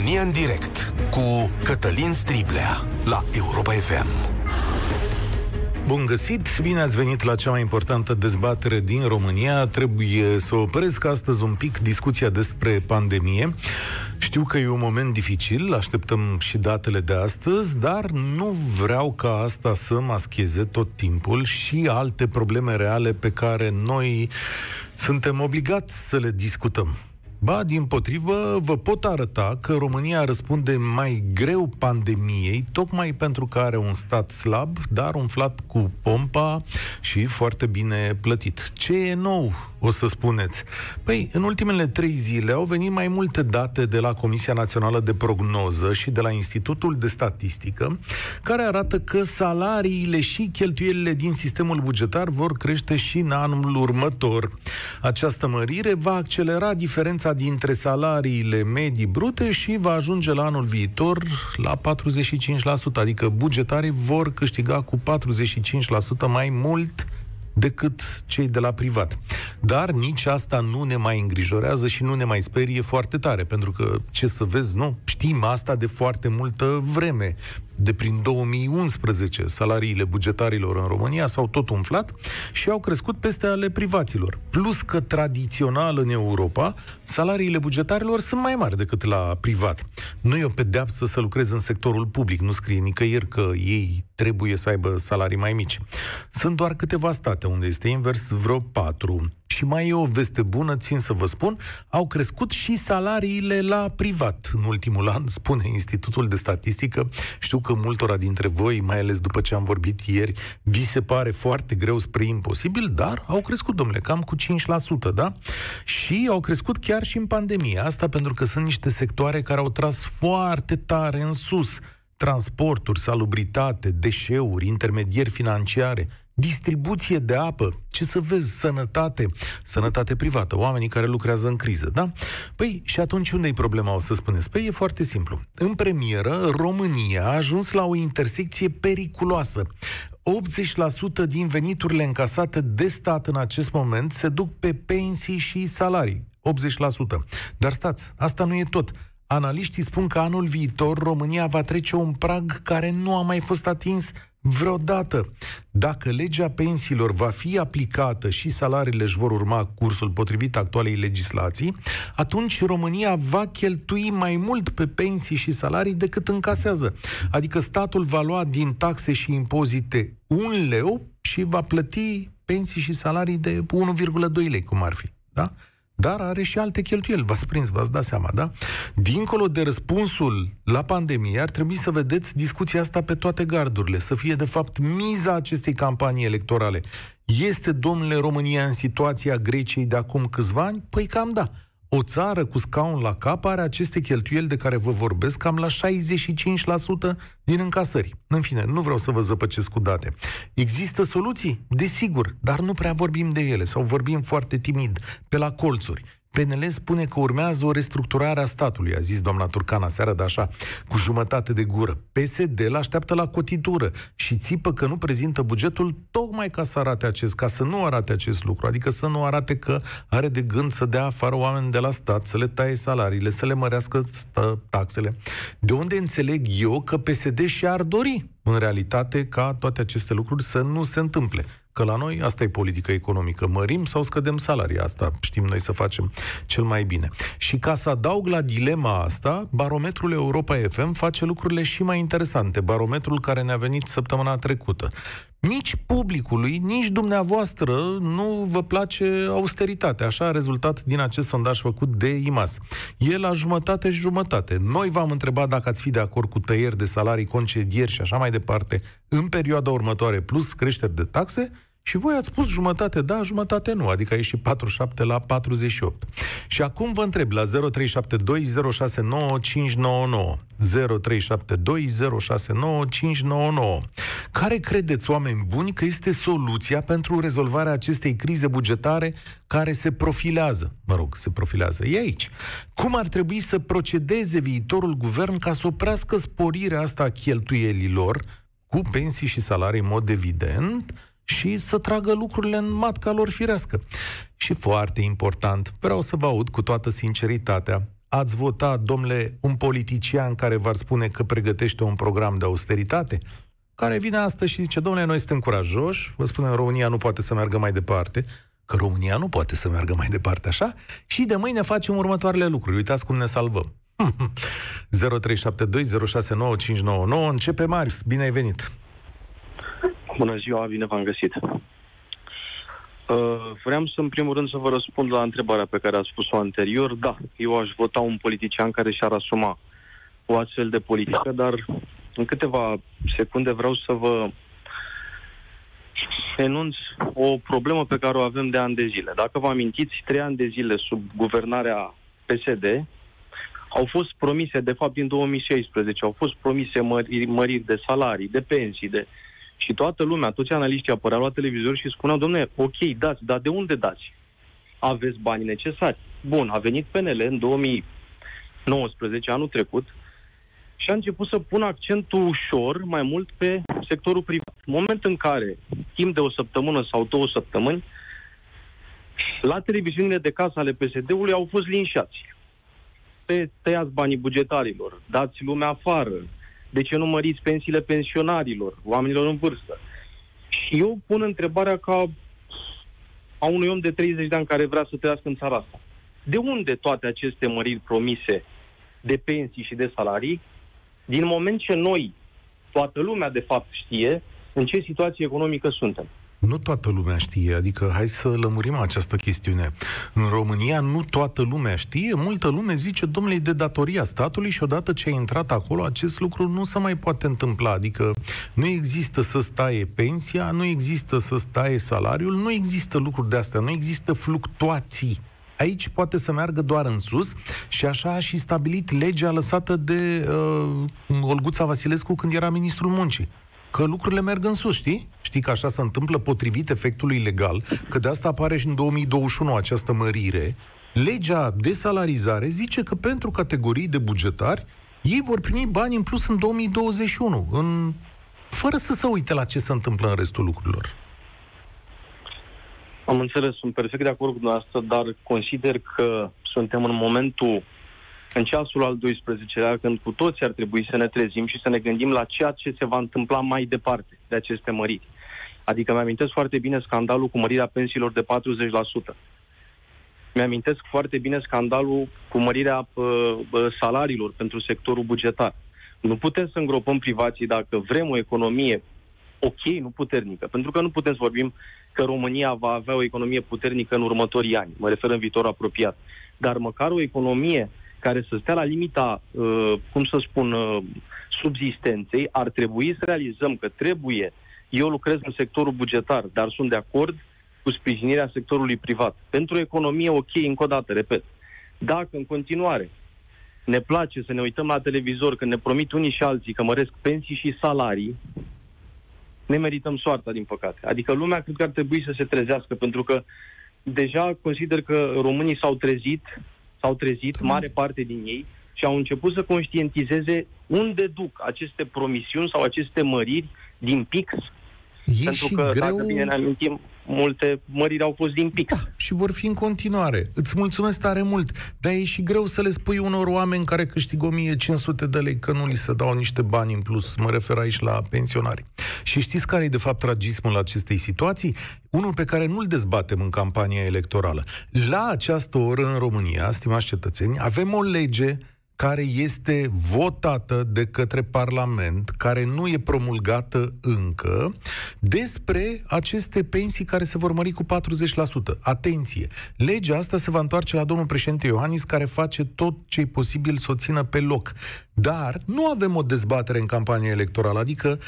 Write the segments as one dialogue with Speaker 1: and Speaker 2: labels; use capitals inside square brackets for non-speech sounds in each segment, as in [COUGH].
Speaker 1: România în direct cu Cătălin Striblea la Europa FM.
Speaker 2: Bun găsit, bine ați venit la cea mai importantă dezbatere din România. Trebuie să opresc astăzi un pic discuția despre pandemie. Știu că e un moment dificil, așteptăm și datele de astăzi, dar nu vreau ca asta să mascheze tot timpul și alte probleme reale pe care noi suntem obligați să le discutăm. Ba, din potrivă, vă pot arăta că România răspunde mai greu pandemiei, tocmai pentru că are un stat slab, dar umflat cu pompa și foarte bine plătit. Ce e nou o să spuneți. Păi, în ultimele trei zile au venit mai multe date de la Comisia Națională de Prognoză și de la Institutul de Statistică, care arată că salariile și cheltuielile din sistemul bugetar vor crește și în anul următor. Această mărire va accelera diferența dintre salariile medii brute și va ajunge la anul viitor la 45%, adică bugetarii vor câștiga cu 45% mai mult decât cei de la privat. Dar nici asta nu ne mai îngrijorează și nu ne mai sperie foarte tare, pentru că, ce să vezi, nu, știm asta de foarte multă vreme de prin 2011 salariile bugetarilor în România s-au tot umflat și au crescut peste ale privaților. Plus că tradițional în Europa, salariile bugetarilor sunt mai mari decât la privat. Nu e o pedeapsă să lucrezi în sectorul public, nu scrie nicăieri că ei trebuie să aibă salarii mai mici. Sunt doar câteva state unde este invers, vreo patru. Și mai e o veste bună, țin să vă spun, au crescut și salariile la privat în ultimul an, spune Institutul de Statistică. Știu că multora dintre voi, mai ales după ce am vorbit ieri, vi se pare foarte greu spre imposibil, dar au crescut, domnule, cam cu 5%, da? Și au crescut chiar și în pandemie. Asta pentru că sunt niște sectoare care au tras foarte tare în sus transporturi, salubritate, deșeuri, intermedieri financiare, distribuție de apă, ce să vezi, sănătate, sănătate privată, oamenii care lucrează în criză, da? Păi, și atunci unde e problema, o să spuneți? Păi, e foarte simplu. În premieră, România a ajuns la o intersecție periculoasă. 80% din veniturile încasate de stat în acest moment se duc pe pensii și salarii. 80%. Dar stați, asta nu e tot. Analiștii spun că anul viitor România va trece un prag care nu a mai fost atins vreodată. Dacă legea pensiilor va fi aplicată și salariile își vor urma cursul potrivit actualei legislații, atunci România va cheltui mai mult pe pensii și salarii decât încasează. Adică statul va lua din taxe și impozite un leu și va plăti pensii și salarii de 1,2 lei, cum ar fi. Da? Dar are și alte cheltuieli. V-ați prins, v-ați dat seama, da? Dincolo de răspunsul la pandemie, ar trebui să vedeți discuția asta pe toate gardurile, să fie, de fapt, miza acestei campanii electorale. Este, domnule, România în situația Greciei de acum câțiva ani? Păi cam da. O țară cu scaun la cap are aceste cheltuieli de care vă vorbesc cam la 65% din încasări. În fine, nu vreau să vă zăpăcesc cu date. Există soluții? Desigur, dar nu prea vorbim de ele sau vorbim foarte timid, pe la colțuri. PNL spune că urmează o restructurare a statului, a zis doamna Turcana seara de așa, cu jumătate de gură. PSD l așteaptă la cotitură și țipă că nu prezintă bugetul tocmai ca să arate acest, ca să nu arate acest lucru, adică să nu arate că are de gând să dea afară oameni de la stat, să le taie salariile, să le mărească taxele. De unde înțeleg eu că PSD și-ar dori, în realitate, ca toate aceste lucruri să nu se întâmple. Că la noi asta e politică economică. Mărim sau scădem salarii. Asta știm noi să facem cel mai bine. Și ca să adaug la dilema asta, barometrul Europa FM face lucrurile și mai interesante. Barometrul care ne-a venit săptămâna trecută. Nici publicului, nici dumneavoastră nu vă place austeritatea. Așa a rezultat din acest sondaj făcut de IMAS. E la jumătate și jumătate. Noi v-am întrebat dacă ați fi de acord cu tăieri de salarii, concedieri și așa mai departe în perioada următoare, plus creșteri de taxe, și voi ați spus jumătate da, jumătate nu, adică a ieșit 47 la 48. Și acum vă întreb la 0372069599 0372069599 Care credeți, oameni buni, că este soluția pentru rezolvarea acestei crize bugetare care se profilează? Mă rog, se profilează. E aici. Cum ar trebui să procedeze viitorul guvern ca să oprească sporirea asta a cheltuielilor cu pensii și salarii în mod evident, și să tragă lucrurile în matca lor firească. Și foarte important, vreau să vă aud cu toată sinceritatea, ați vota, domnule, un politician care v-ar spune că pregătește un program de austeritate? Care vine astăzi și zice, domnule, noi suntem curajoși, vă spunem, România nu poate să meargă mai departe, că România nu poate să meargă mai departe așa, și de mâine facem următoarele lucruri. Uitați cum ne salvăm. [LAUGHS] 0372069599 Începe Marius, bine ai venit!
Speaker 3: Bună ziua, bine v-am găsit! Uh, vreau să, în primul rând, să vă răspund la întrebarea pe care ați spus-o anterior. Da, eu aș vota un politician care și-ar asuma o astfel de politică, dar în câteva secunde vreau să vă enunț o problemă pe care o avem de ani de zile. Dacă vă amintiți, trei ani de zile sub guvernarea PSD au fost promise, de fapt din 2016, au fost promise mări, măriri de salarii, de pensii, de și toată lumea, toți analiștii apăreau la televizor și spuneau, domne, ok, dați, dar de unde dați? Aveți banii necesari. Bun, a venit PNL în 2019, anul trecut, și a început să pună accentul ușor, mai mult, pe sectorul privat. În moment în care, timp de o săptămână sau două săptămâni, la televiziunile de casă ale PSD-ului au fost linșați. Pe tăiați banii bugetarilor, dați lumea afară, de ce nu măriți pensiile pensionarilor, oamenilor în vârstă? Și eu pun întrebarea ca a unui om de 30 de ani care vrea să trăiască în țara asta. De unde toate aceste măriri promise de pensii și de salarii, din moment ce noi, toată lumea de fapt știe, în ce situație economică suntem?
Speaker 2: Nu toată lumea știe, adică hai să lămurim această chestiune. În România nu toată lumea știe, multă lume zice, domnule, de datoria statului și odată ce ai intrat acolo, acest lucru nu se mai poate întâmpla. Adică nu există să staie pensia, nu există să staie salariul, nu există lucruri de astea, nu există fluctuații. Aici poate să meargă doar în sus și așa a și stabilit legea lăsată de uh, Olguța Vasilescu când era ministrul muncii că lucrurile merg în sus, știi? Știi că așa se întâmplă potrivit efectului legal, că de asta apare și în 2021 această mărire. Legea de salarizare zice că pentru categorii de bugetari ei vor primi bani în plus în 2021, în... fără să se uite la ce se întâmplă în restul lucrurilor.
Speaker 3: Am înțeles, sunt perfect de acord cu dumneavoastră, dar consider că suntem în momentul în ceasul al 12-lea, când cu toți ar trebui să ne trezim și să ne gândim la ceea ce se va întâmpla mai departe de aceste măriri. Adică mi-amintesc foarte bine scandalul cu mărirea pensiilor de 40%. Mi-amintesc foarte bine scandalul cu mărirea uh, salariilor pentru sectorul bugetar. Nu putem să îngropăm privații dacă vrem o economie ok, nu puternică. Pentru că nu putem să vorbim că România va avea o economie puternică în următorii ani. Mă refer în viitor apropiat. Dar măcar o economie care să stea la limita, uh, cum să spun, uh, subzistenței, ar trebui să realizăm că trebuie, eu lucrez în sectorul bugetar, dar sunt de acord cu sprijinirea sectorului privat. Pentru o economie ok, încă o dată, repet. Dacă în continuare ne place să ne uităm la televizor când ne promit unii și alții că măresc pensii și salarii, ne merităm soarta, din păcate. Adică lumea cred că ar trebui să se trezească, pentru că deja consider că românii s-au trezit s-au trezit, mare parte din ei, și au început să conștientizeze unde duc aceste promisiuni sau aceste măriri din PIX.
Speaker 2: E Pentru că, greu...
Speaker 3: dacă bine ne amintim, multe măriri au fost din PIX. Da,
Speaker 2: și vor fi în continuare. Îți mulțumesc tare mult, dar e și greu să le spui unor oameni care câștigă 1500 de lei că nu li se dau niște bani în plus. Mă refer aici la pensionari. Și știți care e de fapt tragismul acestei situații? Unul pe care nu-l dezbatem în campania electorală. La această oră în România, stimați cetățeni, avem o lege care este votată de către Parlament, care nu e promulgată încă, despre aceste pensii care se vor mări cu 40%. Atenție! Legea asta se va întoarce la domnul președinte Iohannis, care face tot ce e posibil să o țină pe loc. Dar nu avem o dezbatere în campania electorală, adică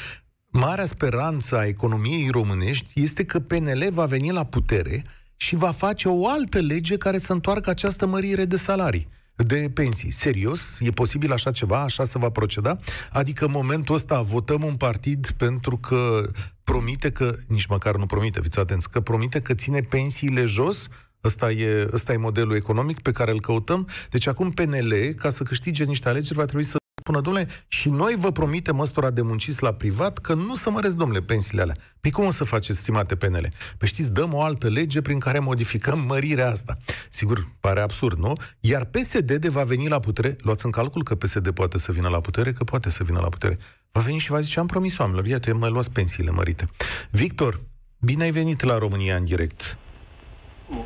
Speaker 2: marea speranță a economiei românești este că PNL va veni la putere și va face o altă lege care să întoarcă această mărire de salarii de pensii. Serios? E posibil așa ceva? Așa se va proceda? Adică în momentul ăsta votăm un partid pentru că promite că, nici măcar nu promite, fiți atenți, că promite că ține pensiile jos? Ăsta e, ăsta e modelul economic pe care îl căutăm. Deci acum PNL, ca să câștige niște alegeri, va trebui să spună, domnule, și noi vă promitem măstura de munciți la privat că nu să măresc, domnule, pensiile alea. Păi cum o să faceți, stimate penele? Păi știți, dăm o altă lege prin care modificăm mărirea asta. Sigur, pare absurd, nu? Iar PSD de va veni la putere, luați în calcul că PSD poate să vină la putere, că poate să vină la putere. Va veni și va zice, am promis oamenilor, iată, mai luați pensiile mărite. Victor, bine ai venit la România în direct.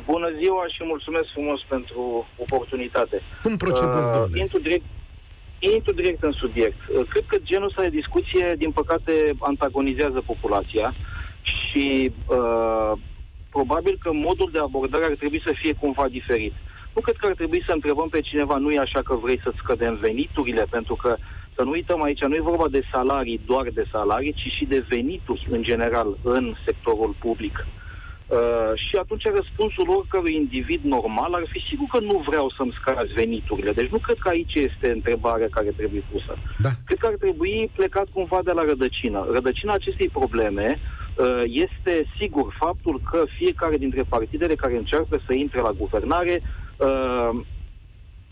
Speaker 4: Bună ziua și mulțumesc frumos pentru oportunitate.
Speaker 2: Cum procedați, uh, domnule?
Speaker 4: Intru direct, intru direct în subiect. Uh, cred că genul ăsta de discuție, din păcate, antagonizează populația și uh, probabil că modul de abordare ar trebui să fie cumva diferit. Nu cred că ar trebui să întrebăm pe cineva, nu e așa că vrei să-ți scădem veniturile, pentru că să nu uităm aici, nu e vorba de salarii, doar de salarii, ci și de venituri în general în sectorul public. Uh, și atunci răspunsul oricărui individ normal ar fi sigur că nu vreau să-mi scazi veniturile. Deci nu cred că aici este întrebarea care trebuie pusă.
Speaker 2: Da.
Speaker 4: Cred că ar trebui plecat cumva de la rădăcină. Rădăcina acestei probleme uh, este sigur faptul că fiecare dintre partidele care încearcă să intre la guvernare uh,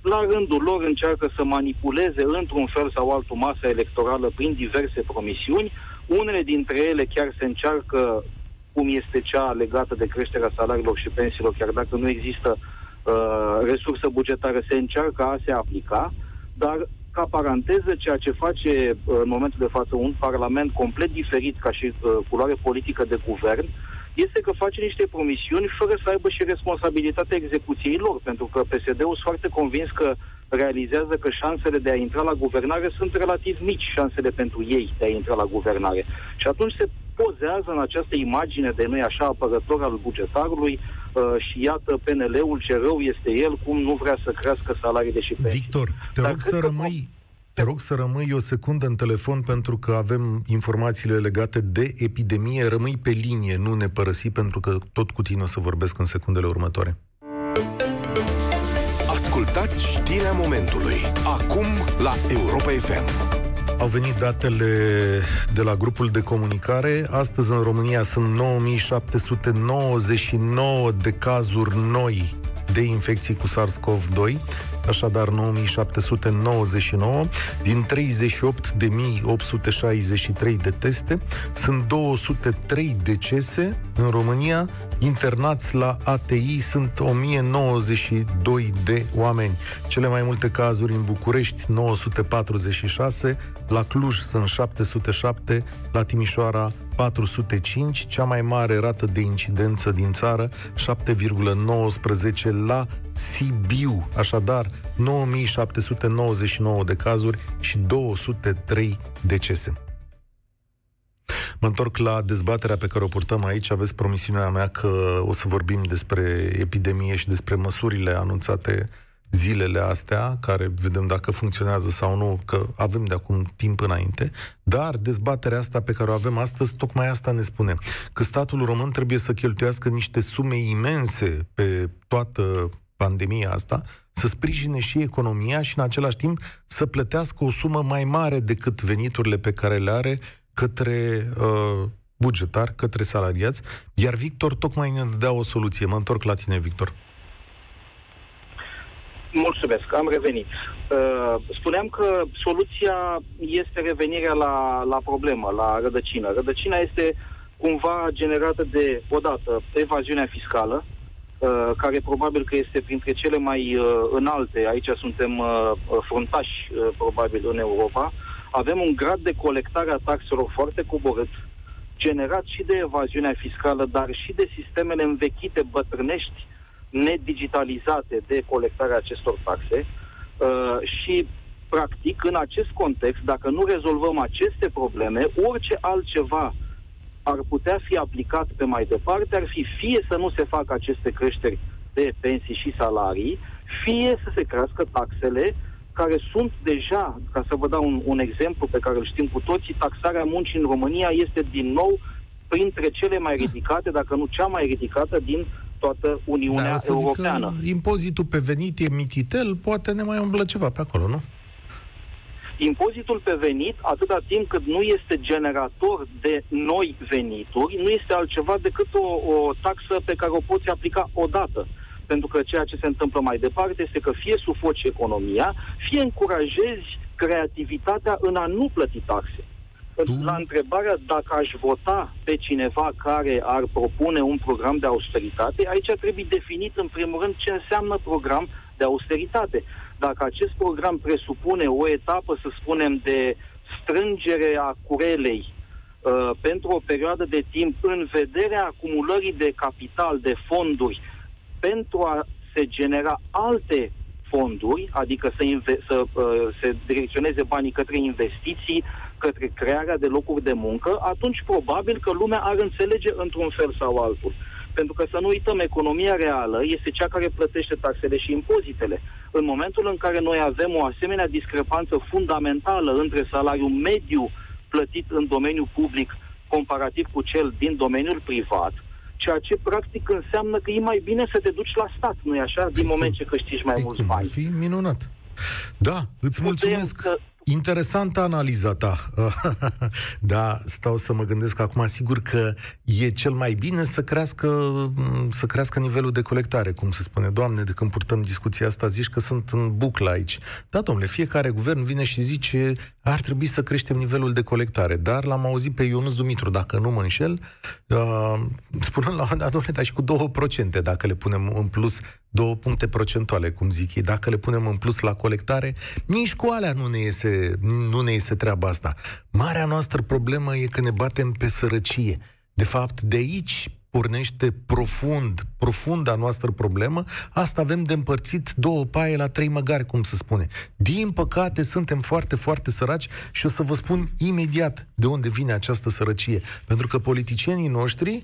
Speaker 4: la rândul lor încearcă să manipuleze într-un fel sau altul masa electorală prin diverse promisiuni. Unele dintre ele chiar se încearcă cum este cea legată de creșterea salariilor și pensiilor, chiar dacă nu există uh, resursă bugetară, se încearcă a se aplica, dar ca paranteză, ceea ce face uh, în momentul de față un parlament complet diferit ca și uh, culoare politică de guvern, este că face niște promisiuni fără să aibă și responsabilitatea execuției lor, pentru că PSD-ul sunt foarte convins că realizează că șansele de a intra la guvernare sunt relativ mici, șansele pentru ei de a intra la guvernare. Și atunci se pozează în această imagine de noi așa apărător al bugetarului uh, și iată PNL-ul ce rău este el, cum nu vrea să crească salariile și pensii.
Speaker 2: Victor, te Dar rog să rămâi, te rog să rămâi o secundă în telefon pentru că avem informațiile legate de epidemie. Rămâi pe linie, nu ne părăsi pentru că tot cu tine o să vorbesc în secundele următoare.
Speaker 1: Ascultați știrea momentului. Acum la Europa FM.
Speaker 2: Au venit datele de la grupul de comunicare. Astăzi în România sunt 9799 de cazuri noi de infecții cu SARS-CoV-2, așadar 9799. Din 38.863 de teste, sunt 203 decese în România, internați la ATI sunt 1092 de oameni. Cele mai multe cazuri în București, 946, la Cluj sunt 707, la Timișoara 405, cea mai mare rată de incidență din țară, 7,19 la Sibiu, așadar 9799 de cazuri și 203 decese. Mă întorc la dezbaterea pe care o purtăm aici. Aveți promisiunea mea că o să vorbim despre epidemie și despre măsurile anunțate zilele astea, care vedem dacă funcționează sau nu, că avem de acum timp înainte, dar dezbaterea asta pe care o avem astăzi, tocmai asta ne spune, că statul român trebuie să cheltuiască niște sume imense pe toată pandemia asta, să sprijine și economia și în același timp să plătească o sumă mai mare decât veniturile pe care le are către uh, bugetar, către salariați, iar Victor tocmai ne dea o soluție. Mă întorc la tine, Victor.
Speaker 4: Mulțumesc, am revenit. Uh, spuneam că soluția este revenirea la, la problemă, la rădăcină. Rădăcina este cumva generată de, odată, evaziunea fiscală, uh, care probabil că este printre cele mai uh, înalte, aici suntem uh, fruntași uh, probabil în Europa, avem un grad de colectare a taxelor foarte coborât, generat și de evaziunea fiscală, dar și de sistemele învechite, bătrânești, nedigitalizate de colectarea acestor taxe uh, și, practic, în acest context, dacă nu rezolvăm aceste probleme, orice altceva ar putea fi aplicat pe mai departe, ar fi fie să nu se facă aceste creșteri de pensii și salarii, fie să se crească taxele care sunt deja, ca să vă dau un, un exemplu pe care îl știm cu toții, taxarea muncii în România este din nou printre cele mai ridicate, dacă nu cea mai ridicată din toată Uniunea da, Europeană.
Speaker 2: impozitul pe venit e mititel, poate ne mai umblă ceva pe acolo, nu?
Speaker 4: Impozitul pe venit, atâta timp cât nu este generator de noi venituri, nu este altceva decât o, o taxă pe care o poți aplica odată. Pentru că ceea ce se întâmplă mai departe este că fie sufoci economia, fie încurajezi creativitatea în a nu plăti taxe. La întrebarea dacă aș vota pe cineva care ar propune un program de austeritate, aici trebuie definit în primul rând ce înseamnă program de austeritate. Dacă acest program presupune o etapă, să spunem, de strângere a curelei uh, pentru o perioadă de timp în vederea acumulării de capital, de fonduri, pentru a se genera alte fonduri, adică să, inve- să uh, se direcționeze banii către investiții, către crearea de locuri de muncă, atunci probabil că lumea ar înțelege într-un fel sau altul. Pentru că să nu uităm, economia reală este cea care plătește taxele și impozitele. În momentul în care noi avem o asemenea discrepanță fundamentală între salariul mediu plătit în domeniul public comparativ cu cel din domeniul privat, ceea ce practic înseamnă că e mai bine să te duci la stat, nu-i așa, din moment ce câștigi mai mulți bani.
Speaker 2: fi minunat. Da, îți mulțumesc. Că Interesantă analiza ta. [LAUGHS] da, stau să mă gândesc acum, sigur că e cel mai bine să crească, să crească nivelul de colectare, cum se spune. Doamne, de când purtăm discuția asta, zici că sunt în buclă aici. Da, domnule, fiecare guvern vine și zice ar trebui să creștem nivelul de colectare. Dar l-am auzit pe Ionus Dumitru, dacă nu mă înșel, uh, spunând la un dat, domnule, dar și cu 2%, dacă le punem în plus două puncte procentuale, cum zic ei. Dacă le punem în plus la colectare, nici cu alea nu ne iese, nu ne iese treaba asta. Marea noastră problemă e că ne batem pe sărăcie. De fapt, de aici pornește profund, profunda noastră problemă, asta avem de împărțit două paie la trei măgari, cum se spune. Din păcate, suntem foarte, foarte săraci și o să vă spun imediat de unde vine această sărăcie. Pentru că politicienii noștri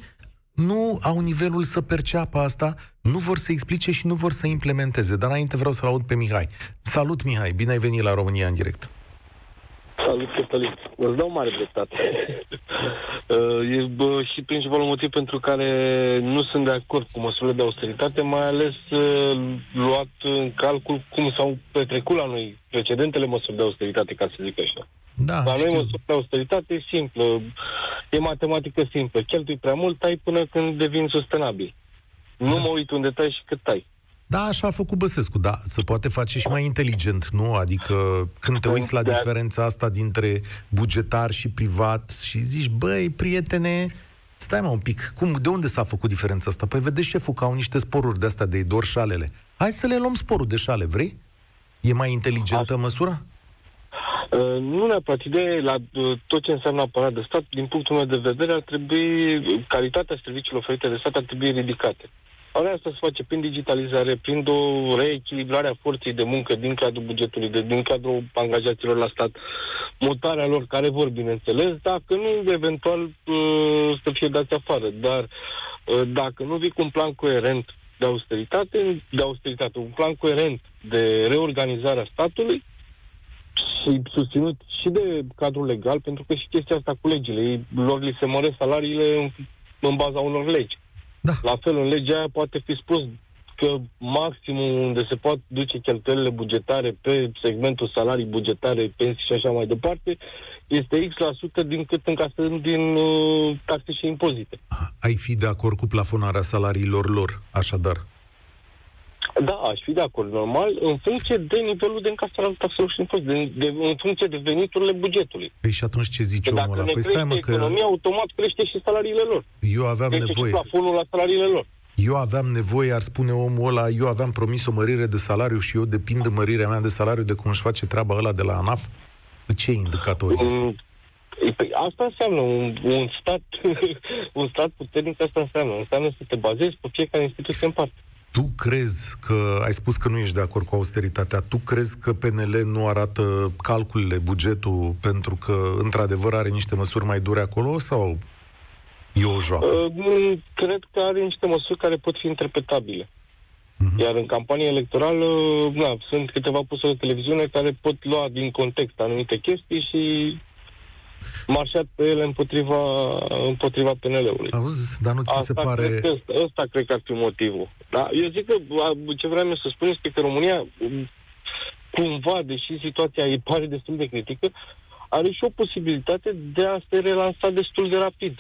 Speaker 2: nu au nivelul să perceapă asta, nu vor să explice și nu vor să implementeze. Dar înainte vreau să-l aud pe Mihai. Salut, Mihai, bine ai venit la România în direct.
Speaker 5: Salut, Cătălin. Îți dau mare dreptate. [LAUGHS] Uh, e bă, și principalul motiv pentru care nu sunt de acord cu măsurile de austeritate, mai ales uh, luat în calcul cum s-au petrecut la noi precedentele măsuri de austeritate, ca să zic așa.
Speaker 2: Da,
Speaker 5: la noi măsuri de austeritate e simplă, e matematică simplă. Cheltui prea mult, tai până când devin sustenabil. Nu da. mă uit unde tai și cât tai.
Speaker 2: Da, așa a făcut Băsescu, da, se poate face și mai inteligent, nu? Adică când te uiți la diferența asta dintre bugetar și privat și zici, băi, prietene, stai mă un pic, cum, de unde s-a făcut diferența asta? Păi vedeți șeful că au niște sporuri de astea de dor șalele. Hai să le luăm sporul de șale, vrei? E mai inteligentă Asta. măsura?
Speaker 5: Uh, nu neapărat. Ideea la uh, tot ce înseamnă aparat de stat, din punctul meu de vedere, ar trebui, calitatea serviciilor oferite de stat ar trebui ridicate. Ori asta se face prin digitalizare, prin o reechilibrare a forței de muncă din cadrul bugetului, de, din cadrul angajaților la stat, mutarea lor care vor, bineînțeles, dacă nu, eventual uh, să fie dați afară. Dar uh, dacă nu vii cu un plan coerent de austeritate, de austeritate, un plan coerent de reorganizare a statului și susținut și de cadrul legal, pentru că și chestia asta cu legile, ei, lor li se măresc salariile în, în baza unor legi. Da. La fel, în legea aia poate fi spus că maximul unde se pot duce cheltuielile bugetare pe segmentul salarii bugetare, pensii și așa mai departe, este X% la sută din cât încasăm din uh, taxe și impozite.
Speaker 2: Ai fi de acord cu plafonarea salariilor lor, așadar?
Speaker 5: Da, aș fi de acord, normal, în funcție de nivelul de încasare al taxelor și impozite, de, de, în funcție de veniturile bugetului.
Speaker 2: Păi și atunci ce zice omul ăla?
Speaker 5: Păi
Speaker 2: stai
Speaker 5: mă că... economia, automat crește și salariile lor.
Speaker 2: Eu aveam crește nevoie.
Speaker 5: și plafonul la salariile lor.
Speaker 2: Eu aveam nevoie, ar spune omul ăla, eu aveam promis o mărire de salariu și eu depind de mărirea mea de salariu de cum își face treaba ăla de la ANAF? Ce indicatori mm, este?
Speaker 5: Păi asta înseamnă un, un stat [LAUGHS] un stat puternic, asta înseamnă. Înseamnă să te bazezi pe fiecare instituție în parte.
Speaker 2: Tu crezi că, ai spus că nu ești de acord cu austeritatea, tu crezi că PNL nu arată calculele, bugetul, pentru că, într-adevăr, are niște măsuri mai dure acolo sau e o joacă?
Speaker 5: Uh, cred că are niște măsuri care pot fi interpretabile. Uh-huh. Iar în campanie electorală, na, sunt câteva puse de televiziune care pot lua din context anumite chestii și marșat pe ele împotriva, împotriva PNL-ului.
Speaker 2: Auzi, dar nu ți Asta se pare...
Speaker 5: Cred că, ăsta, ăsta cred că ar fi motivul. Da? Eu zic că ce vreau să spun este că România, cumva, deși situația îi pare destul de critică, are și o posibilitate de a se relansa destul de rapid.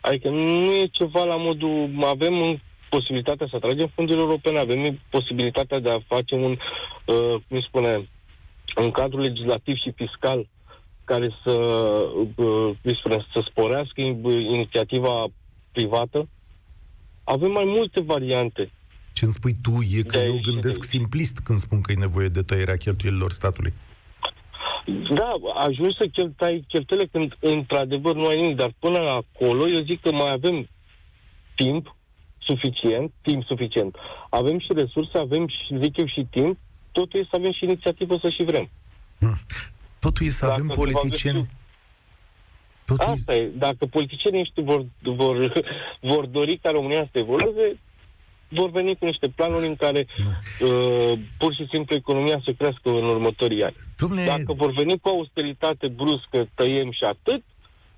Speaker 5: Adică nu e ceva la modul... Avem posibilitatea să atragem fondurile europene, avem posibilitatea de a face un, uh, cum spune, un cadru legislativ și fiscal care să, uh, să sporească inițiativa privată. Avem mai multe variante.
Speaker 2: Ce îmi spui tu e că eu gândesc simplist când spun că e nevoie de tăierea cheltuielilor statului.
Speaker 5: Da, ajungi să cheltai cheltuielile când într-adevăr nu ai nimic, dar până acolo eu zic că mai avem timp suficient, timp suficient. Avem și resurse, avem și, zic eu, și timp, totul e să avem și inițiativă să și vrem.
Speaker 2: Hmm. Totul e să Dacă avem politicieni...
Speaker 5: Totul Asta e. Dacă politicienii ăștia vor, vor, vor dori ca România să evolueze, vor veni cu niște planuri în care uh, pur și simplu economia să crească în următorii ani. Dumne... Dacă vor veni cu austeritate bruscă, tăiem și atât,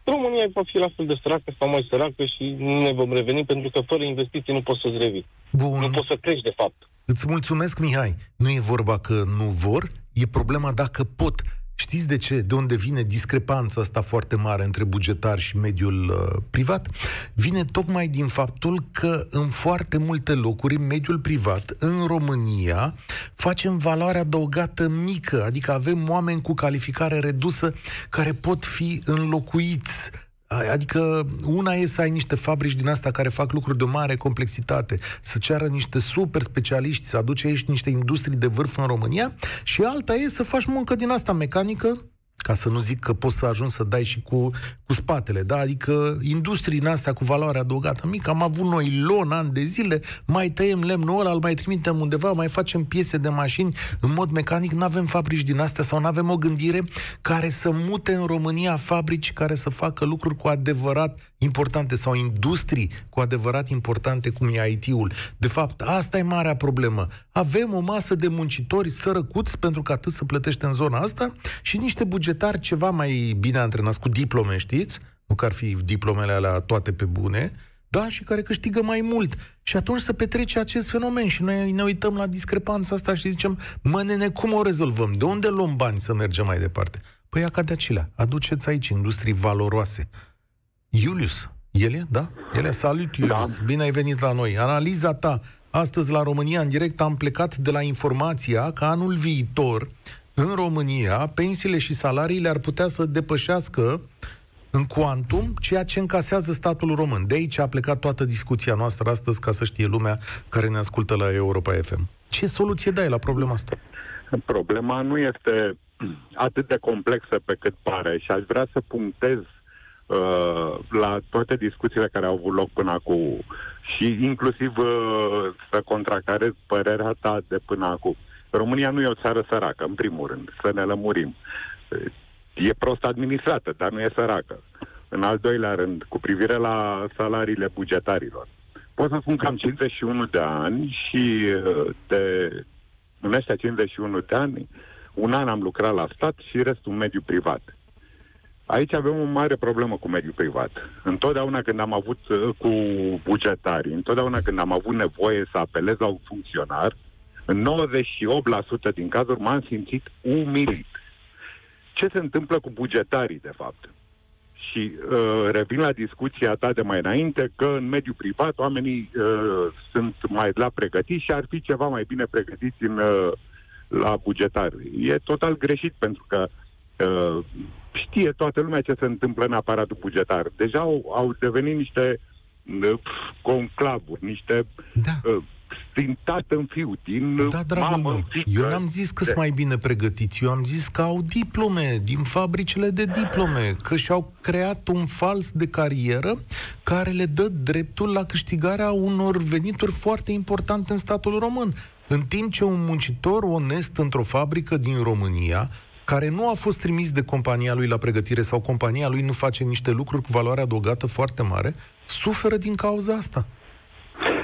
Speaker 5: România va fi la fel de săracă sau mai săracă și nu ne vom reveni pentru că fără investiții nu poți să-ți revii. Bun. Nu poți să crești, de fapt.
Speaker 2: Îți mulțumesc, Mihai. Nu e vorba că nu vor, e problema dacă pot. Știți de ce? De unde vine discrepanța asta foarte mare între bugetar și mediul uh, privat? Vine tocmai din faptul că în foarte multe locuri, în mediul privat, în România, facem valoare adăugată mică, adică avem oameni cu calificare redusă care pot fi înlocuiți Adică una e să ai niște fabrici din asta care fac lucruri de o mare complexitate, să ceară niște super specialiști, să aduce aici niște industrii de vârf în România și alta e să faci muncă din asta mecanică, ca să nu zic că poți să ajungi să dai și cu, cu spatele, da? Adică industrii în astea cu valoare adăugată mică, am avut noi lon ani de zile, mai tăiem lemnul ăla, îl mai trimitem undeva, mai facem piese de mașini în mod mecanic, nu avem fabrici din astea sau nu avem o gândire care să mute în România fabrici care să facă lucruri cu adevărat importante sau industrii cu adevărat importante cum e IT-ul. De fapt, asta e marea problemă. Avem o masă de muncitori sărăcuți pentru că atât să plătește în zona asta și niște bugetari ceva mai bine antrenați cu diplome, știți? Nu că ar fi diplomele alea toate pe bune, da, și care câștigă mai mult. Și atunci să petrece acest fenomen și noi ne uităm la discrepanța asta și zicem, mă nene, cum o rezolvăm? De unde luăm bani să mergem mai departe? Păi ca de acelea. Aduceți aici industrii valoroase. Iulius, Elie, da? Elie, salut, Iulius. Da. Bine ai venit la noi. Analiza ta astăzi la România în direct am plecat de la informația că anul viitor în România pensiile și salariile ar putea să depășească în cuantum ceea ce încasează statul român. De aici a plecat toată discuția noastră astăzi, ca să știe lumea care ne ascultă la Europa FM. Ce soluție dai la problema asta?
Speaker 6: Problema nu este atât de complexă pe cât pare și aș vrea să punctez Uh, la toate discuțiile care au avut loc până acum și inclusiv uh, să contracarez părerea ta de până acum. România nu e o țară săracă, în primul rând, să ne lămurim. E prost administrată, dar nu e săracă. În al doilea rând, cu privire la salariile bugetarilor. Pot să spun că am 51 de ani și uh, de, în ăștia 51 de ani, un an am lucrat la stat și restul în mediul privat. Aici avem o mare problemă cu mediul privat. Întotdeauna când am avut uh, cu bugetarii, întotdeauna când am avut nevoie să apelez la un funcționar, în 98% din cazuri m-am simțit umilit. Ce se întâmplă cu bugetarii, de fapt? Și uh, revin la discuția ta de mai înainte că în mediul privat oamenii uh, sunt mai la pregătiți și ar fi ceva mai bine pregătiți în, uh, la bugetari. E total greșit pentru că uh, știe toată lumea ce se întâmplă în aparatul bugetar. Deja au, au devenit niște uh, conclavuri, niște da. uh, din tată în fiu, din
Speaker 2: da, mamă în fică. Eu n-am zis că sunt mai bine pregătiți, eu am zis că au diplome din fabricile de diplome, că și-au creat un fals de carieră care le dă dreptul la câștigarea unor venituri foarte importante în statul român. În timp ce un muncitor onest într-o fabrică din România care nu a fost trimis de compania lui la pregătire sau compania lui nu face niște lucruri cu valoare adăugată foarte mare, suferă din cauza asta.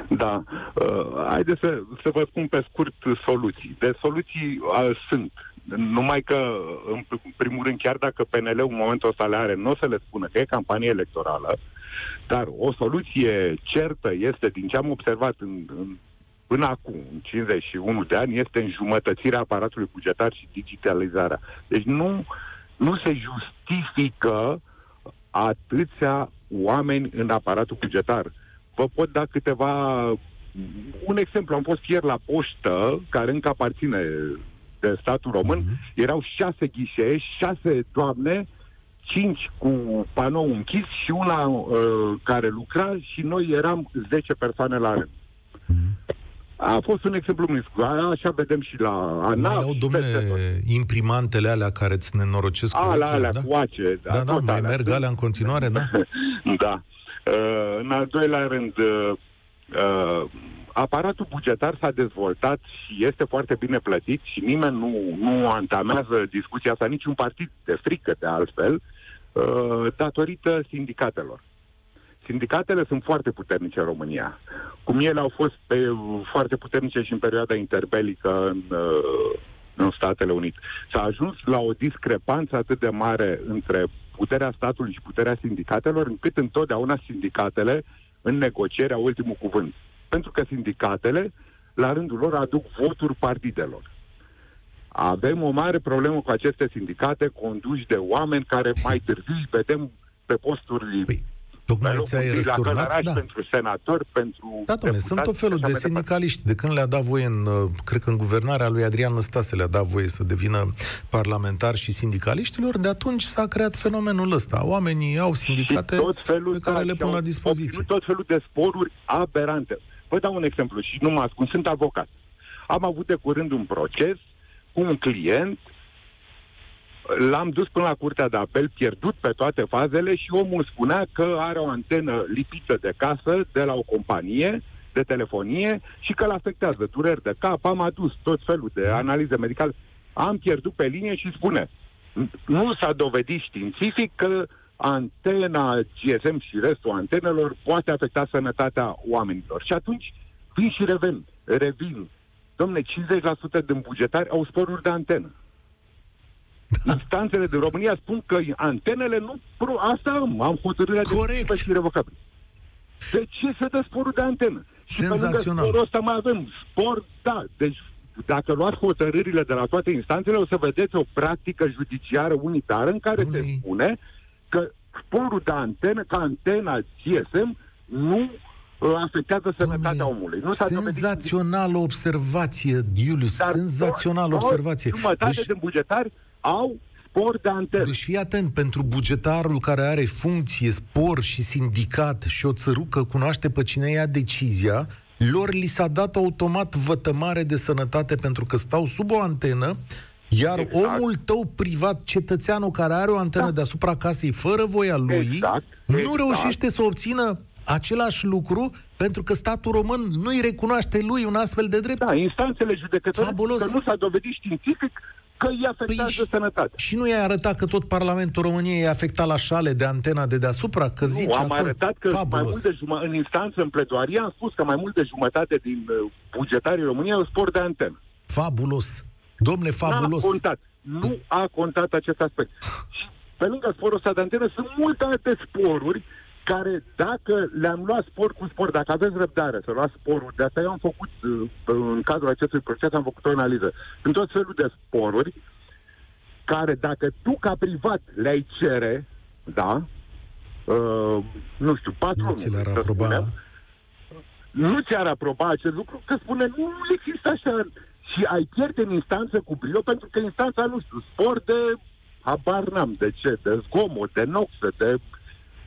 Speaker 6: Da. Uh, haideți să, să vă spun pe scurt soluții. De soluții uh, sunt. Numai că, în primul rând, chiar dacă PNL-ul în momentul ăsta le are, nu o să le spună că e campanie electorală, dar o soluție certă este, din ce am observat în, în până acum, 51 de ani, este înjumătățirea aparatului bugetar și digitalizarea. Deci nu, nu se justifică atâția oameni în aparatul bugetar. Vă pot da câteva... Un exemplu, am fost ieri la poștă, care încă aparține de statul român, uh-huh. erau șase ghișee, șase doamne, cinci cu panou închis și una uh, care lucra și noi eram 10 persoane la rând. Uh-huh. A fost un exemplu mic. Așa vedem și la ANAF. Mai
Speaker 2: au, domnule, imprimantele alea care îți nenorocesc
Speaker 6: cu A, alea da? cu ace.
Speaker 2: Da, da, da mai alea. merg alea în continuare, da? [LAUGHS]
Speaker 6: da. Uh, în al doilea rând, uh, uh, aparatul bugetar s-a dezvoltat și este foarte bine plătit și nimeni nu, nu antamează discuția asta, niciun partid de frică de altfel, uh, datorită sindicatelor. Sindicatele sunt foarte puternice în România. Cum ele au fost pe, foarte puternice și în perioada interbelică în, uh, în Statele Unite. S-a ajuns la o discrepanță atât de mare între puterea statului și puterea sindicatelor, încât întotdeauna sindicatele în negocierea ultimul cuvânt. Pentru că sindicatele, la rândul lor, aduc voturi partidelor. Avem o mare problemă cu aceste sindicate conduși de oameni care mai târziu vedem pe posturi păi,
Speaker 2: Tocmai ți-ai răsturnat,
Speaker 6: da. pentru senatori, pentru
Speaker 2: Da, domnule, sunt tot felul de sindicaliști. De când le-a dat voie în, uh, cred că în guvernarea lui Adrian Năstase le-a dat voie să devină parlamentar și sindicaliștilor, de atunci s-a creat fenomenul ăsta. Oamenii au sindicate tot felul, pe care da, le pun la dispoziție.
Speaker 6: tot felul de sporuri aberante. Vă dau un exemplu și nu mă ascund, sunt avocat. Am avut de curând un proces cu un client L-am dus până la curtea de apel, pierdut pe toate fazele și omul spunea că are o antenă lipită de casă de la o companie de telefonie și că îl afectează dureri de cap. Am adus tot felul de analize medicale. Am pierdut pe linie și spune nu s-a dovedit științific că antena GSM și restul antenelor poate afecta sănătatea oamenilor. Și atunci vin și revin. Revin. Domne, 50% din bugetari au sporuri de antenă. Da. Instanțele din România spun că antenele nu... Pro, asta am, am hotărârea
Speaker 2: Corect. de
Speaker 6: și revocabil. De ce să dă sporul de antenă?
Speaker 2: Și pe lângă
Speaker 6: sporul ăsta mai avem spor, da. Deci dacă luați hotărârile de la toate instanțele, o să vedeți o practică judiciară unitară în care Domnule. se spune că sporul de antenă, ca antena GSM, nu uh, afectează sănătatea omului. Nu
Speaker 2: senzațională observație, Iulius, senzațională observație.
Speaker 6: Jumătate deci... din bugetari au spor de antenă.
Speaker 2: Deci fii atent, pentru bugetarul care are funcție, spor și sindicat și o țărucă cunoaște pe cine ia decizia, lor li s-a dat automat vătămare de sănătate pentru că stau sub o antenă, iar exact. omul tău privat, cetățeanul care are o antenă da. deasupra casei fără voia lui, exact. nu exact. reușește să obțină același lucru pentru că statul român nu-i recunoaște lui un astfel de drept.
Speaker 6: Da, instanțele judecătoare că nu s-a dovedit științific că îi afectează păi, sănătatea.
Speaker 2: Și nu i-ai arătat că tot Parlamentul României e afectat la șale de antena de deasupra? Că zici
Speaker 6: nu, am acolo, arătat că fabulos. mai mult de jumătate, în instanță, în pledoarie, am spus că mai mult de jumătate din uh, bugetarii României au spor de antenă.
Speaker 2: Fabulos. Domnule, fabulos.
Speaker 6: Nu a contat. Nu a contat acest aspect. [SIGHS] Și pe lângă sporul ăsta de antenă sunt multe alte sporuri care, dacă le-am luat spor cu spor, dacă aveți răbdare să luați sporul, de asta eu am făcut, uh, în cadrul acestui proces, am făcut o analiză. Sunt tot felul de sporuri care, dacă tu, ca privat, le-ai cere, da, uh, nu știu, patronul, nu ți le-ar aproba. Spunem, nu ți-ar aproba acest lucru, că spune, nu există așa, și ai pierde în instanță cu brio, pentru că instanța, nu știu, spor de habar n-am de ce, de zgomot, de noxe, de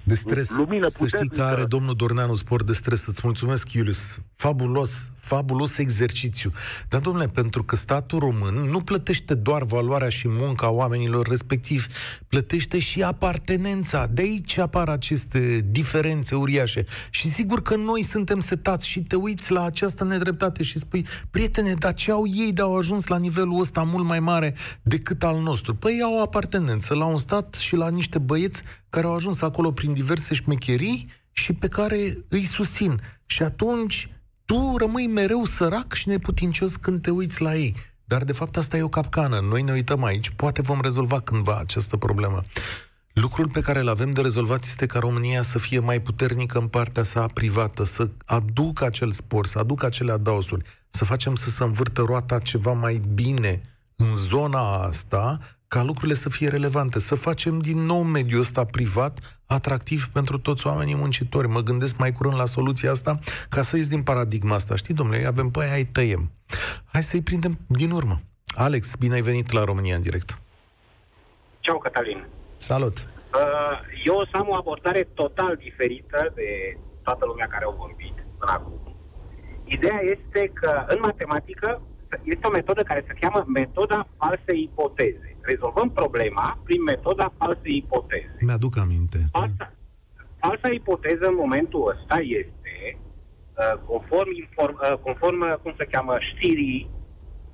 Speaker 2: de stres. Lumină să știi că are domnul Dorneanu sport de stres. Îți mulțumesc, Iulius. Fabulos, fabulos exercițiu. Dar, domnule, pentru că statul român nu plătește doar valoarea și munca oamenilor respectiv, plătește și apartenența. De aici apar aceste diferențe uriașe. Și sigur că noi suntem setați și te uiți la această nedreptate și spui, prietene, dar ce au ei de au ajuns la nivelul ăsta mult mai mare decât al nostru? Păi au apartenență la un stat și la niște băieți care au ajuns acolo prin diverse șmecherii și pe care îi susțin. Și atunci tu rămâi mereu sărac și neputincios când te uiți la ei. Dar de fapt asta e o capcană. Noi ne uităm aici, poate vom rezolva cândva această problemă. Lucrul pe care îl avem de rezolvat este ca România să fie mai puternică în partea sa privată, să aducă acel spor, să aducă acele adaosuri, să facem să se învârtă roata ceva mai bine în zona asta, ca lucrurile să fie relevante, să facem din nou mediul ăsta privat atractiv pentru toți oamenii muncitori. Mă gândesc mai curând la soluția asta ca să ies din paradigma asta. Știi, domnule, avem pe aia, îi tăiem. Hai să-i prindem din urmă. Alex, bine ai venit la România în direct.
Speaker 7: Ceau, Cătălin.
Speaker 2: Salut.
Speaker 7: Uh, eu o să am o abordare total diferită de toată lumea care au vorbit până acum. Ideea este că în matematică este o metodă care se cheamă metoda falsei ipoteze. Rezolvăm problema prin metoda falsei ipoteze.
Speaker 2: Mi-aduc aminte.
Speaker 7: Falsa, falsa ipoteză în momentul ăsta este, uh, conform, inform, uh, conform, uh, cum se cheamă, știrii,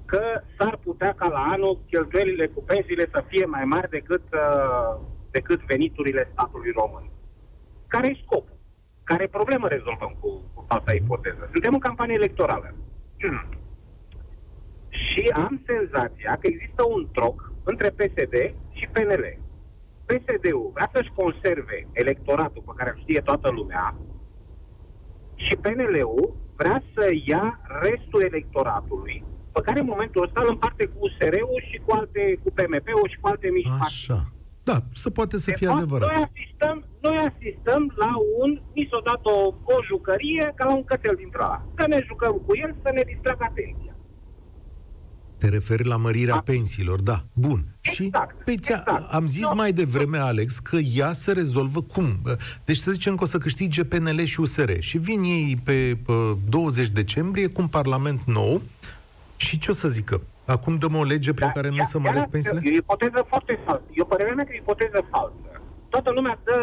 Speaker 7: că s-ar putea ca la anul cheltuielile cu pensiile să fie mai mari decât, decât veniturile statului român. Care e scopul? Care problemă rezolvăm cu, cu falsa ipoteză? Suntem în campanie electorală. [CLEARS THROAT] și am senzația că există un troc între PSD și PNL. PSD-ul vrea să-și conserve electoratul pe care îl știe toată lumea și PNL-ul vrea să ia restul electoratului pe care în momentul ăsta îl împarte cu USR-ul și cu alte, cu PMP-ul și cu alte mici
Speaker 2: Așa. Partide. Da, să poate să
Speaker 7: de
Speaker 2: fie
Speaker 7: fapt,
Speaker 2: adevărat.
Speaker 7: Noi asistăm, noi asistăm la un, mi s-a dat o, o jucărie ca la un cățel dintre ăla. Să ne jucăm cu el, să ne distragă atenția.
Speaker 2: Te referi la mărirea da. pensiilor, da. Bun.
Speaker 7: Exact,
Speaker 2: și pe exact. am zis
Speaker 7: no.
Speaker 2: mai devreme, Alex, că ea se rezolvă cum? Deci să zicem că o să câștige PNL și USR și vin ei pe, pe 20 decembrie cu un parlament nou și ce o să zică? Acum dăm o lege prin da, care nu să măresc pensiile?
Speaker 7: E o ipoteză foarte falsă. E o părere mea că e o ipoteză falsă. Toată lumea dă,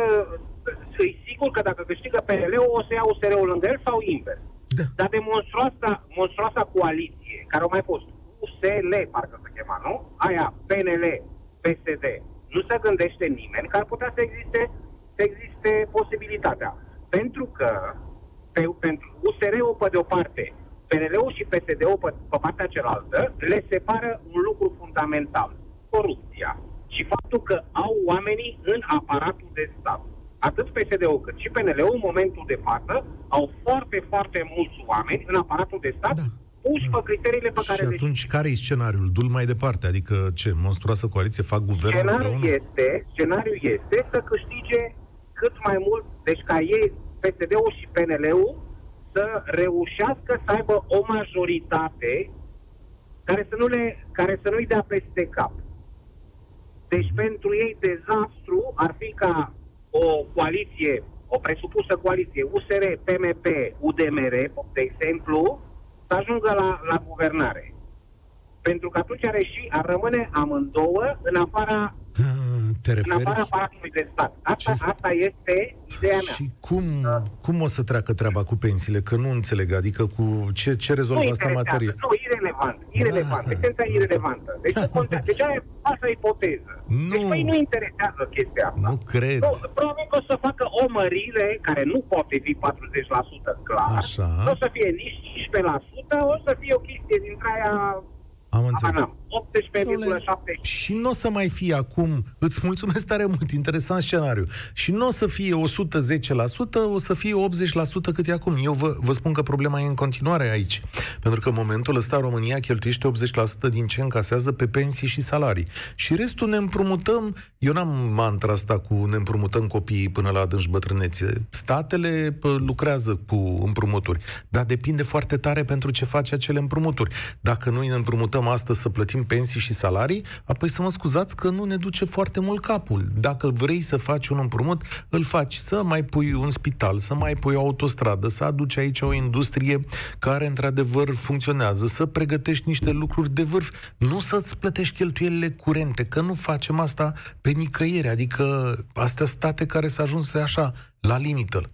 Speaker 7: e sigur că dacă câștigă PNL-ul, o să ia USR-ul lângă el sau invers. Da. Dar de monstruoasa, monstruoasa coaliție, care au mai fost USL, parcă se chema, nu? Aia, PNL, PSD. Nu se gândește nimeni că ar putea să existe, să existe posibilitatea. Pentru că pe, pentru USR-ul, pe de o parte, PNL-ul și PSD-ul, pe, pe partea cealaltă, le separă un lucru fundamental. Corupția. Și faptul că au oamenii în aparatul de stat. Atât PSD-ul cât și PNL-ul, în momentul de față, au foarte, foarte mulți oameni în aparatul de stat da puși pe criteriile pe care...
Speaker 2: Și atunci, le care e scenariul? Dul mai departe, adică ce, monstruoasă coaliție, fac guvernul
Speaker 7: scenariul împreună? este, scenariul este să câștige cât mai mult, deci ca ei, PSD-ul și PNL-ul, să reușească să aibă o majoritate care să nu le, care să nu-i dea peste cap. Deci pentru ei dezastru ar fi ca o coaliție, o presupusă coaliție USR, PMP, UDMR, de exemplu, să ajungă la, la guvernare. Pentru că atunci are și ar rămâne amândouă în afara
Speaker 2: te referi?
Speaker 7: În afara aparatului de stat. Asta, Ce... asta este ideea mea.
Speaker 2: Și cum, uh. cum o să treacă treaba cu pensiile? Că nu înțeleg. Adică cu ce, ce rezolvă nu asta materie?
Speaker 7: Nu, irrelevant. Irelevant. Ah. Esența irelevantă. Deci nu contează. Deci aia e falsă ipoteză.
Speaker 2: Nu.
Speaker 7: Deci păi nu interesează chestia asta.
Speaker 2: Nu cred.
Speaker 7: Nu, probabil că o să facă o mărire care nu poate fi 40% clar.
Speaker 2: Așa.
Speaker 7: Nu o să fie nici 15%, o să fie o chestie dintre aia
Speaker 2: am înțeles.
Speaker 7: 18,7.
Speaker 2: Și nu o să mai fie acum, îți mulțumesc tare mult, interesant scenariu, și nu o să fie 110%, o să fie 80% cât e acum. Eu vă, vă spun că problema e în continuare aici. Pentru că în momentul ăsta România cheltuiește 80% din ce încasează pe pensii și salarii. Și restul ne împrumutăm, eu n-am mantra asta cu ne împrumutăm copiii până la adânci bătrânețe. Statele pă, lucrează cu împrumuturi, dar depinde foarte tare pentru ce face acele împrumuturi. Dacă noi ne împrumutăm așteptăm astăzi să plătim pensii și salarii, apoi să mă scuzați că nu ne duce foarte mult capul. Dacă vrei să faci un împrumut, îl faci să mai pui un spital, să mai pui o autostradă, să aduci aici o industrie care într-adevăr funcționează, să pregătești niște lucruri de vârf, nu să-ți plătești cheltuielile curente, că nu facem asta pe nicăieri, adică astea state care s-a ajuns așa, la limită.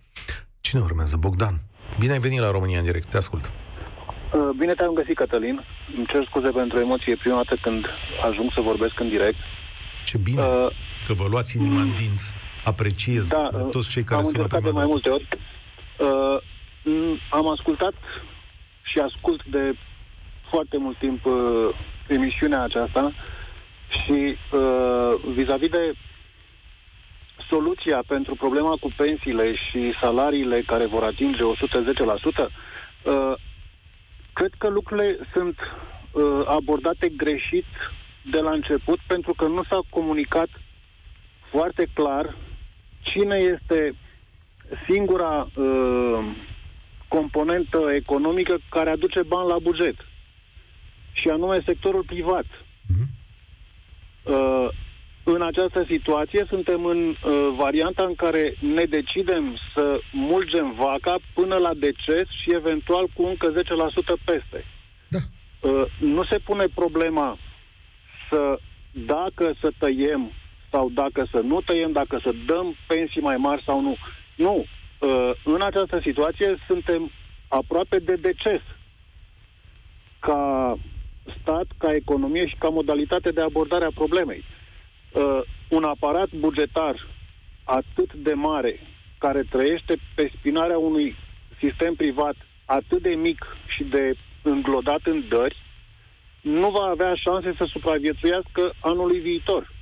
Speaker 2: Cine urmează? Bogdan. Bine ai venit la România în direct, te ascult.
Speaker 8: Uh, bine te-am găsit, Cătălin. Îmi cer scuze pentru emoție prima dată când ajung să vorbesc în direct.
Speaker 2: Ce bine uh, că vă luați inima în dinți. Apreciez da, toți cei care
Speaker 8: am
Speaker 2: sună
Speaker 8: pe de mai multe ori. Uh, am ascultat și ascult de foarte mult timp uh, emisiunea aceasta și uh, vis-a-vis de soluția pentru problema cu pensiile și salariile care vor atinge 110%, uh, Cred că lucrurile sunt uh, abordate greșit de la început pentru că nu s-a comunicat foarte clar cine este singura uh, componentă economică care aduce bani la buget. și anume sectorul privat.
Speaker 2: Mhm.
Speaker 8: Uh, în această situație suntem în uh, varianta în care ne decidem să mulgem vaca până la deces și eventual cu încă 10% peste.
Speaker 2: Da.
Speaker 8: Uh, nu se pune problema să dacă să tăiem sau dacă să nu tăiem, dacă să dăm pensii mai mari sau nu. Nu. Uh, în această situație suntem aproape de deces ca stat, ca economie și ca modalitate de abordare a problemei. Uh, un aparat bugetar atât de mare, care trăiește pe spinarea unui sistem privat atât de mic și de înglodat în dări, nu va avea șanse să supraviețuiască anului viitor.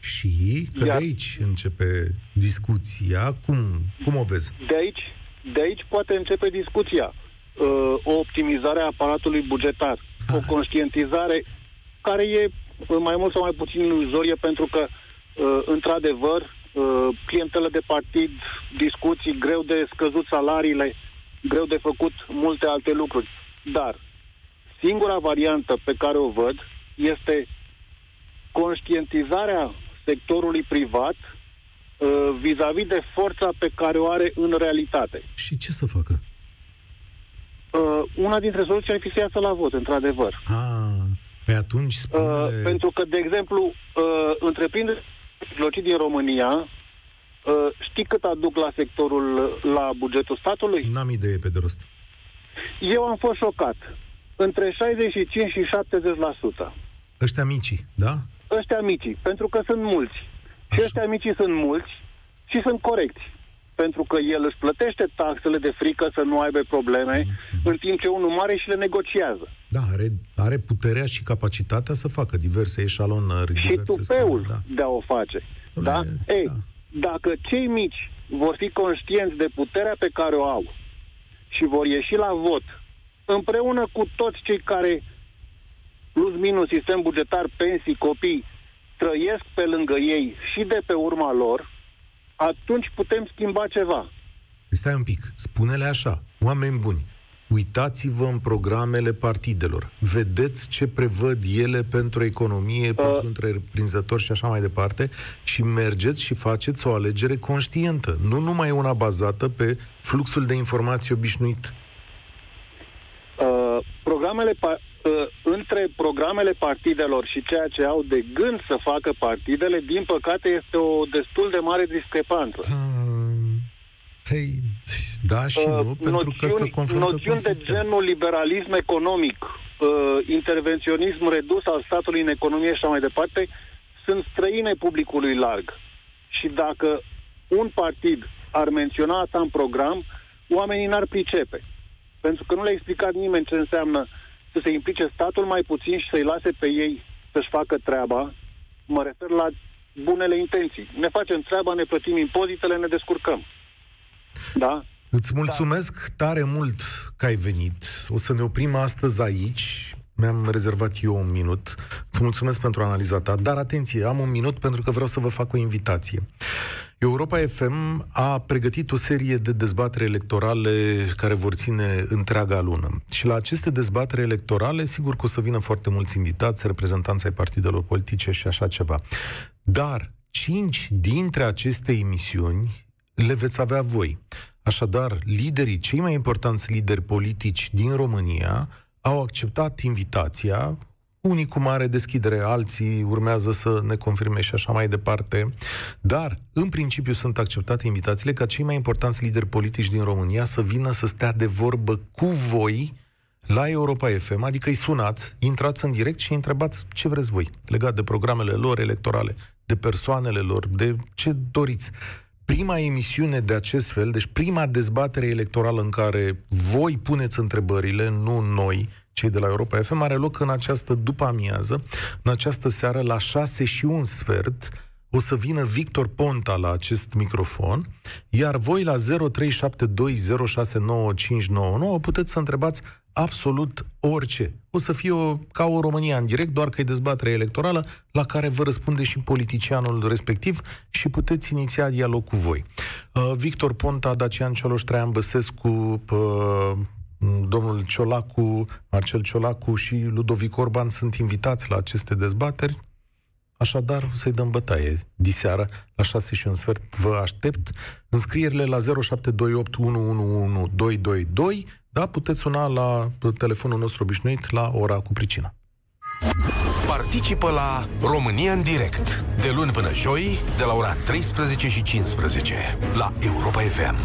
Speaker 2: Și că
Speaker 8: Iar-
Speaker 2: de aici începe discuția. Cum, cum o vezi?
Speaker 8: De aici, de aici poate începe discuția. Uh, o optimizare a aparatului bugetar, o conștientizare care e uh, mai mult sau mai puțin iluzorie pentru că, uh, într-adevăr, uh, clientele de partid, discuții, greu de scăzut salariile, greu de făcut multe alte lucruri. Dar singura variantă pe care o văd este conștientizarea sectorului privat uh, vis-a-vis de forța pe care o are în realitate.
Speaker 2: Și ce să facă?
Speaker 8: Uh, una dintre soluții ar fi să iasă la vot, într-adevăr.
Speaker 2: Ah, pe atunci
Speaker 8: Uh,
Speaker 2: spune
Speaker 8: pentru că, de exemplu, uh, întreprinderi mijlocii din România, uh, știi cât aduc la sectorul, la bugetul statului?
Speaker 2: N-am idee pe de rost.
Speaker 8: Eu am fost șocat. Între 65 și 70%.
Speaker 2: Ăștia micii, da?
Speaker 8: Ăștia micii, pentru că sunt mulți. Și
Speaker 2: Așa.
Speaker 8: ăștia micii sunt mulți și sunt corecți. Pentru că el își plătește taxele de frică să nu aibă probleme, în timp ce unul mare și le negociază.
Speaker 2: Da, are, are puterea și capacitatea să facă diverse eșalonări.
Speaker 8: și
Speaker 2: diverse
Speaker 8: tupeul
Speaker 2: scheme,
Speaker 8: de a o face.
Speaker 2: Dom'le,
Speaker 8: Da? Ei,
Speaker 2: da.
Speaker 8: dacă cei mici vor fi conștienți de puterea pe care o au și vor ieși la vot împreună cu toți cei care plus minus sistem bugetar, pensii, copii, trăiesc pe lângă ei și de pe urma lor, atunci putem schimba ceva.
Speaker 2: Stai un pic, spune-le așa, oameni buni, uitați-vă în programele partidelor, vedeți ce prevăd ele pentru economie, uh. pentru întreprinzători și așa mai departe și mergeți și faceți o alegere conștientă, nu numai una bazată pe fluxul de informații obișnuit.
Speaker 8: Uh, programele pa- uh, între programele partidelor și ceea ce au de gând să facă partidele, din păcate, este o destul de mare discrepanță.
Speaker 2: Ah, Hei, da și nu,
Speaker 8: Uh,
Speaker 2: pentru că se confruntă cu un
Speaker 8: noțiuni de
Speaker 2: sistem.
Speaker 8: genul liberalism economic, uh, intervenționism redus al statului în economie și așa mai departe, sunt străine publicului larg. Și dacă un partid ar menționa asta în program, oamenii n-ar pricepe. Pentru că nu le-a explicat nimeni ce înseamnă să se implice statul mai puțin și să-i lase pe ei să-și facă treaba. Mă refer la bunele intenții. Ne facem treaba, ne plătim impozitele, ne descurcăm. Da?
Speaker 2: Îți mulțumesc da. tare mult că ai venit. O să ne oprim astăzi aici. Mi-am rezervat eu un minut. Îți mulțumesc pentru analiza ta, dar atenție, am un minut pentru că vreau să vă fac o invitație. Europa FM a pregătit o serie de dezbatere electorale care vor ține întreaga lună. Și la aceste dezbatere electorale, sigur că o să vină foarte mulți invitați, reprezentanți ai partidelor politice și așa ceva. Dar cinci dintre aceste emisiuni le veți avea voi. Așadar, liderii, cei mai importanți lideri politici din România au acceptat invitația, unii cu mare deschidere, alții urmează să ne confirme și așa mai departe, dar în principiu sunt acceptate invitațiile ca cei mai importanți lideri politici din România să vină să stea de vorbă cu voi la Europa FM, adică îi sunați, intrați în direct și îi întrebați ce vreți voi, legat de programele lor electorale, de persoanele lor, de ce doriți prima emisiune de acest fel, deci prima dezbatere electorală în care voi puneți întrebările, nu noi, cei de la Europa FM, are loc în această după amiază, în această seară, la 6 și un sfert, o să vină Victor Ponta la acest microfon, iar voi la 0372069599 puteți să întrebați absolut orice. O să fie o, ca o România în direct, doar că e dezbatere electorală la care vă răspunde și politicianul respectiv și puteți iniția dialog cu voi. Uh, Victor Ponta, Dacian Cioloș, Traian Băsescu, uh, domnul Ciolacu, Marcel Ciolacu și Ludovic Orban sunt invitați la aceste dezbateri. Așadar, să-i dăm bătaie. Diseară, la 6 și un sfert, vă aștept. Înscrierile la 0728 111222. Da, puteți suna la telefonul nostru obișnuit la ora cu pricina.
Speaker 1: Participă la România în direct, de luni până joi, de la ora 13 și 15, la Europa FM.